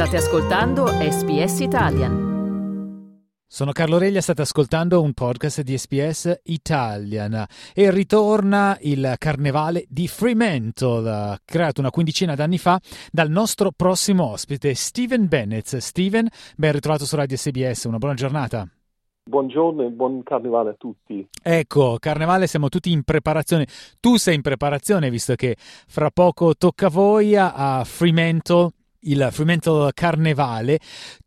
State ascoltando SBS Italian. Sono Carlo Reglia, state ascoltando un podcast di SBS Italian e ritorna il carnevale di Fremantle, creato una quindicina d'anni fa dal nostro prossimo ospite, Steven Bennett. Steven, ben ritrovato su Radio SBS, una buona giornata. Buongiorno e buon carnevale a tutti. Ecco, carnevale siamo tutti in preparazione. Tu sei in preparazione visto che fra poco tocca a voi a Fremantle il Fremantle Carnevale.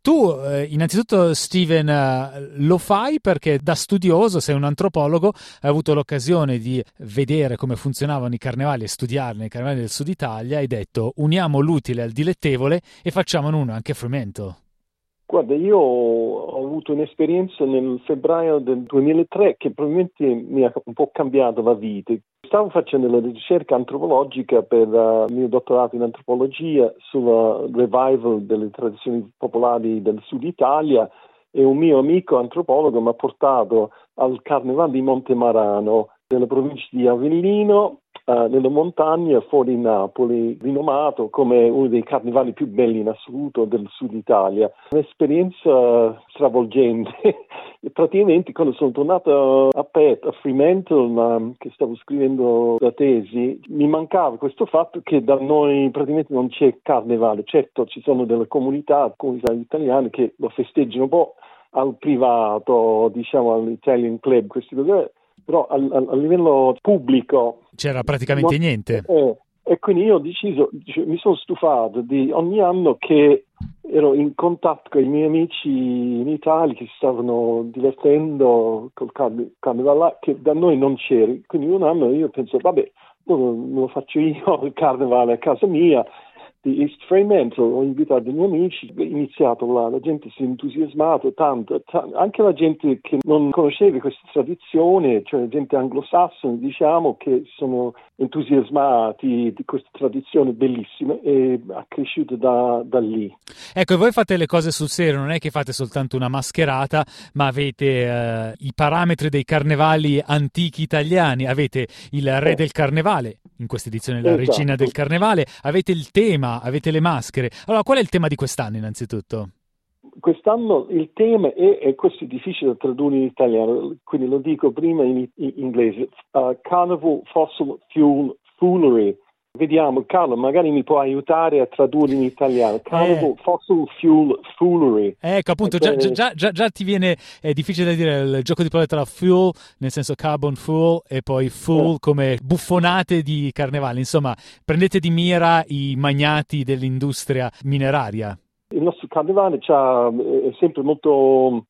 Tu, eh, innanzitutto, Steven, eh, lo fai perché da studioso, sei un antropologo, hai avuto l'occasione di vedere come funzionavano i carnevali e studiarne i carnevali del Sud Italia. Hai detto uniamo l'utile al dilettevole e facciamone uno anche a Fremantle. Guarda, io ho avuto un'esperienza nel febbraio del 2003 che probabilmente mi ha un po' cambiato la vita. Stavo facendo la ricerca antropologica per uh, il mio dottorato in antropologia sul revival delle tradizioni popolari del sud Italia e un mio amico antropologo mi ha portato al Carnevale di Montemarano nella provincia di Avellino uh, nelle montagne fuori Napoli, rinomato come uno dei carnevali più belli in assoluto del sud Italia. Un'esperienza stravolgente. praticamente quando sono tornato a Pet, a Fremantle, che stavo scrivendo la tesi, mi mancava questo fatto che da noi praticamente non c'è carnevale. Certo, ci sono delle comunità, comunità italiane che lo festeggiano un po' al privato, diciamo all'Italian Club, questi cose però a, a, a livello pubblico c'era praticamente no, niente. Eh, e quindi io ho deciso, mi sono stufato di ogni anno che ero in contatto con i miei amici in Italia che si stavano divertendo col carnevale che da noi non c'era. Quindi un anno io penso, vabbè, lo faccio io il carnevale a casa mia di East Fremantle, ho invitato i miei amici, è iniziato là, la gente si è entusiasmata tanto, t- anche la gente che non conosceva questa tradizione, cioè la gente anglosassone, diciamo, che sono entusiasmati di questa tradizione bellissima e ha cresciuto da, da lì. Ecco, e voi fate le cose sul serio, non è che fate soltanto una mascherata, ma avete eh, i parametri dei carnevali antichi italiani, avete il re eh. del carnevale, in questa edizione la esatto. regina del carnevale, avete il tema, avete le maschere. Allora, qual è il tema di quest'anno innanzitutto? Quest'anno il tema è, e questo è difficile da tradurre in italiano, quindi lo dico prima in, in inglese, uh, Carnival Fossil Fuel Foolery, Vediamo, Carlo, magari mi può aiutare a tradurre in italiano. Carnival eh. Fossil Fuel Foolery. Ecco, appunto, già, già, già, già, ti viene è difficile da dire il gioco di parole tra fuel, nel senso carbon fuel, e poi full eh. come buffonate di carnevale. Insomma, prendete di mira i magnati dell'industria mineraria. Il nostro carnevale è sempre molto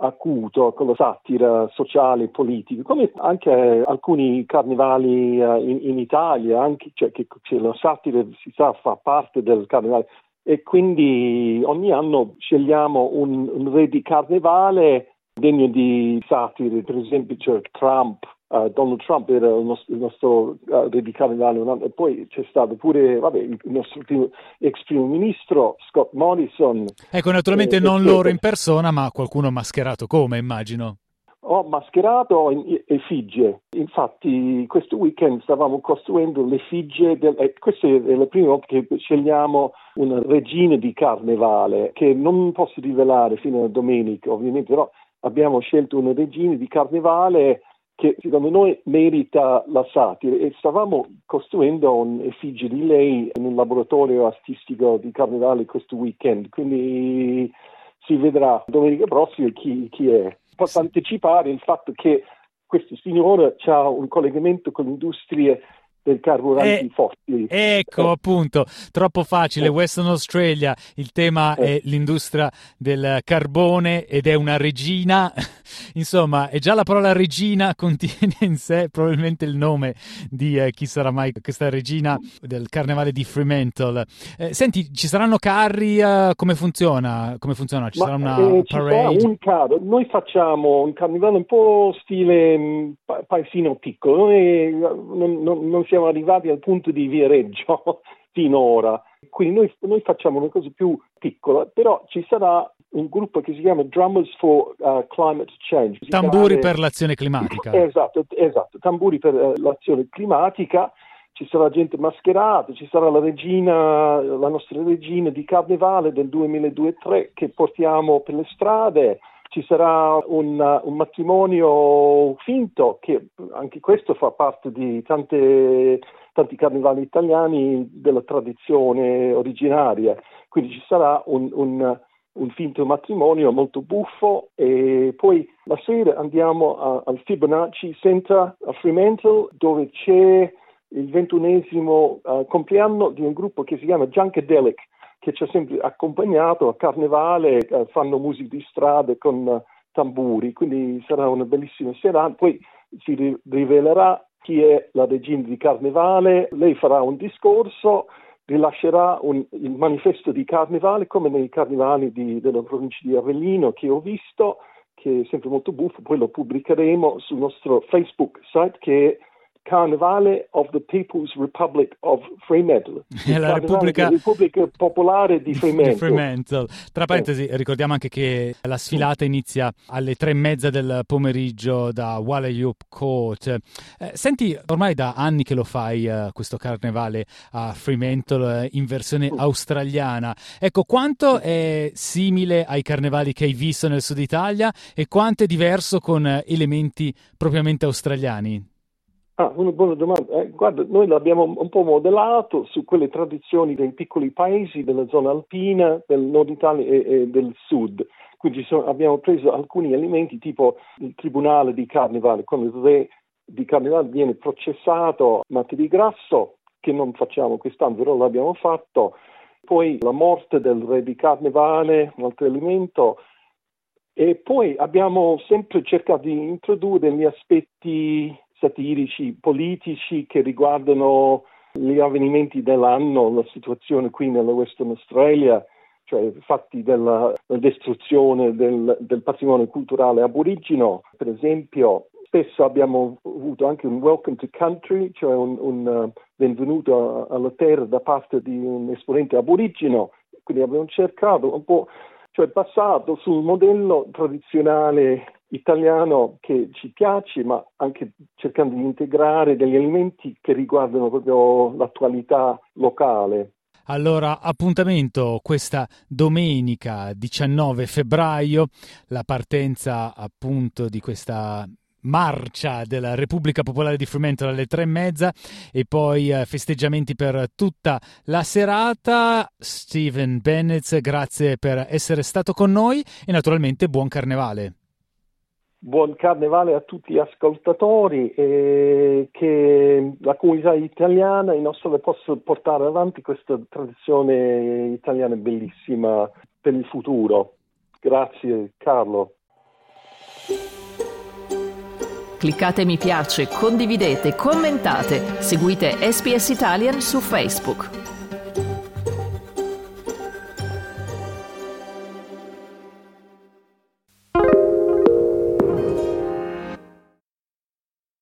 acuto con la satira sociale e politica, come anche alcuni carnevali uh, in, in, Italia, anche, cioè che cioè, la satira si sa fa parte del carnevale. E quindi ogni anno scegliamo un, un re di carnevale degno di satire, per esempio cioè Trump Uh, Donald Trump era il nostro, il nostro uh, re di carnevale e poi c'è stato pure vabbè, il nostro ex primo ministro Scott Morrison. Ecco, naturalmente eh, non loro in persona, ma qualcuno mascherato come, immagino. Ho mascherato in effigie. Infatti, questo weekend stavamo costruendo l'effigie. Del, eh, questa è la prima volta che scegliamo una regina di carnevale, che non posso rivelare fino a domenica, ovviamente, però abbiamo scelto una regina di carnevale che secondo noi merita la satira e stavamo costruendo un'effigie di lei in un laboratorio artistico di Carnevale questo weekend, quindi si vedrà domenica prossima chi, chi è. Posso anticipare il fatto che questo signore ha un collegamento con l'industria del carburanti eh, fossili. Ecco eh. appunto, troppo facile. Eh. Western Australia, il tema eh. è l'industria del carbone ed è una regina. Insomma, e già la parola regina contiene in sé probabilmente il nome di eh, chi sarà mai questa regina del carnevale di Fremantle. Eh, senti, ci saranno carri? come funziona? Come funziona? Ci Ma, sarà una parade? Sarà un carro. Noi facciamo un carnevale un po' stile mm, paesino piccolo. Noi non, non, non siamo arrivati al punto di Viareggio finora. Quindi noi, noi, facciamo una cosa più piccola, però ci sarà un gruppo che si chiama Drummers for uh, Climate Change. Tamburi chiama... per l'azione climatica. Esatto, esatto, tamburi per uh, l'azione climatica. ci sarà gente mascherata, ci sarà la regina, la nostra regina di carnevale del 2002-2003 che portiamo per le strade, ci sarà un, un, matrimonio finto che anche questo fa parte di tante, tanti carnevali italiani della tradizione originaria, quindi ci sarà un, un un finto matrimonio molto buffo e poi la sera andiamo al Fibonacci Center a Fremantle dove c'è il ventunesimo uh, compleanno di un gruppo che si chiama Junkadelic che ci ha sempre accompagnato a carnevale, uh, fanno musica di strada con uh, tamburi, quindi sarà una bellissima serata. Poi si ri- rivelerà chi è la regina di carnevale, lei farà un discorso rilascerà un, il manifesto di carnevale come nei carnevali di, della provincia di Avellino che ho visto, che è sempre molto buffo, poi lo pubblicheremo sul nostro Facebook site che è Carnevale of the People's Republic of Fremantle. La Repubblica... Repubblica... Popolare di Fremantle. di Fremantle. Tra parentesi, ricordiamo anche che la sfilata inizia alle tre e mezza del pomeriggio da Wallayoop Court. Eh, senti, ormai da anni che lo fai eh, questo carnevale a Fremantle eh, in versione australiana. Ecco, quanto è simile ai carnevali che hai visto nel sud Italia e quanto è diverso con eh, elementi propriamente australiani? Ah, una buona domanda. Eh, guarda, noi l'abbiamo un po' modellato su quelle tradizioni dei piccoli paesi della zona alpina, del nord Italia e, e del sud. Quindi sono, abbiamo preso alcuni elementi tipo il tribunale di Carnevale, quando il re di Carnevale viene processato martedì grasso, che non facciamo quest'anno, però l'abbiamo fatto. Poi la morte del re di Carnevale, un altro elemento. E poi abbiamo sempre cercato di introdurre gli aspetti satirici, politici che riguardano gli avvenimenti dell'anno, la situazione qui nella Western Australia, cioè fatti della, distruzione del, del, patrimonio culturale aborigeno, per esempio. Spesso abbiamo avuto anche un welcome to country, cioè un, un uh, benvenuto alla terra da parte di un esponente aborigeno, quindi abbiamo cercato un po', cioè passato sul modello tradizionale italiano che ci piace, ma anche cercando di integrare degli elementi che riguardano proprio l'attualità locale. Allora, appuntamento questa domenica 19 febbraio, la partenza appunto di questa marcia della Repubblica Popolare di Fremantle alle tre e mezza e poi eh, festeggiamenti per tutta la serata. Steven Bennett, grazie per essere stato con noi e naturalmente buon carnevale buon carnevale a tutti gli ascoltatori e che la comunità italiana in nostro possa portare avanti questa tradizione italiana bellissima per il futuro. Grazie Carlo. Cliccate mi piace, condividete, commentate, seguite SPS Italian su Facebook.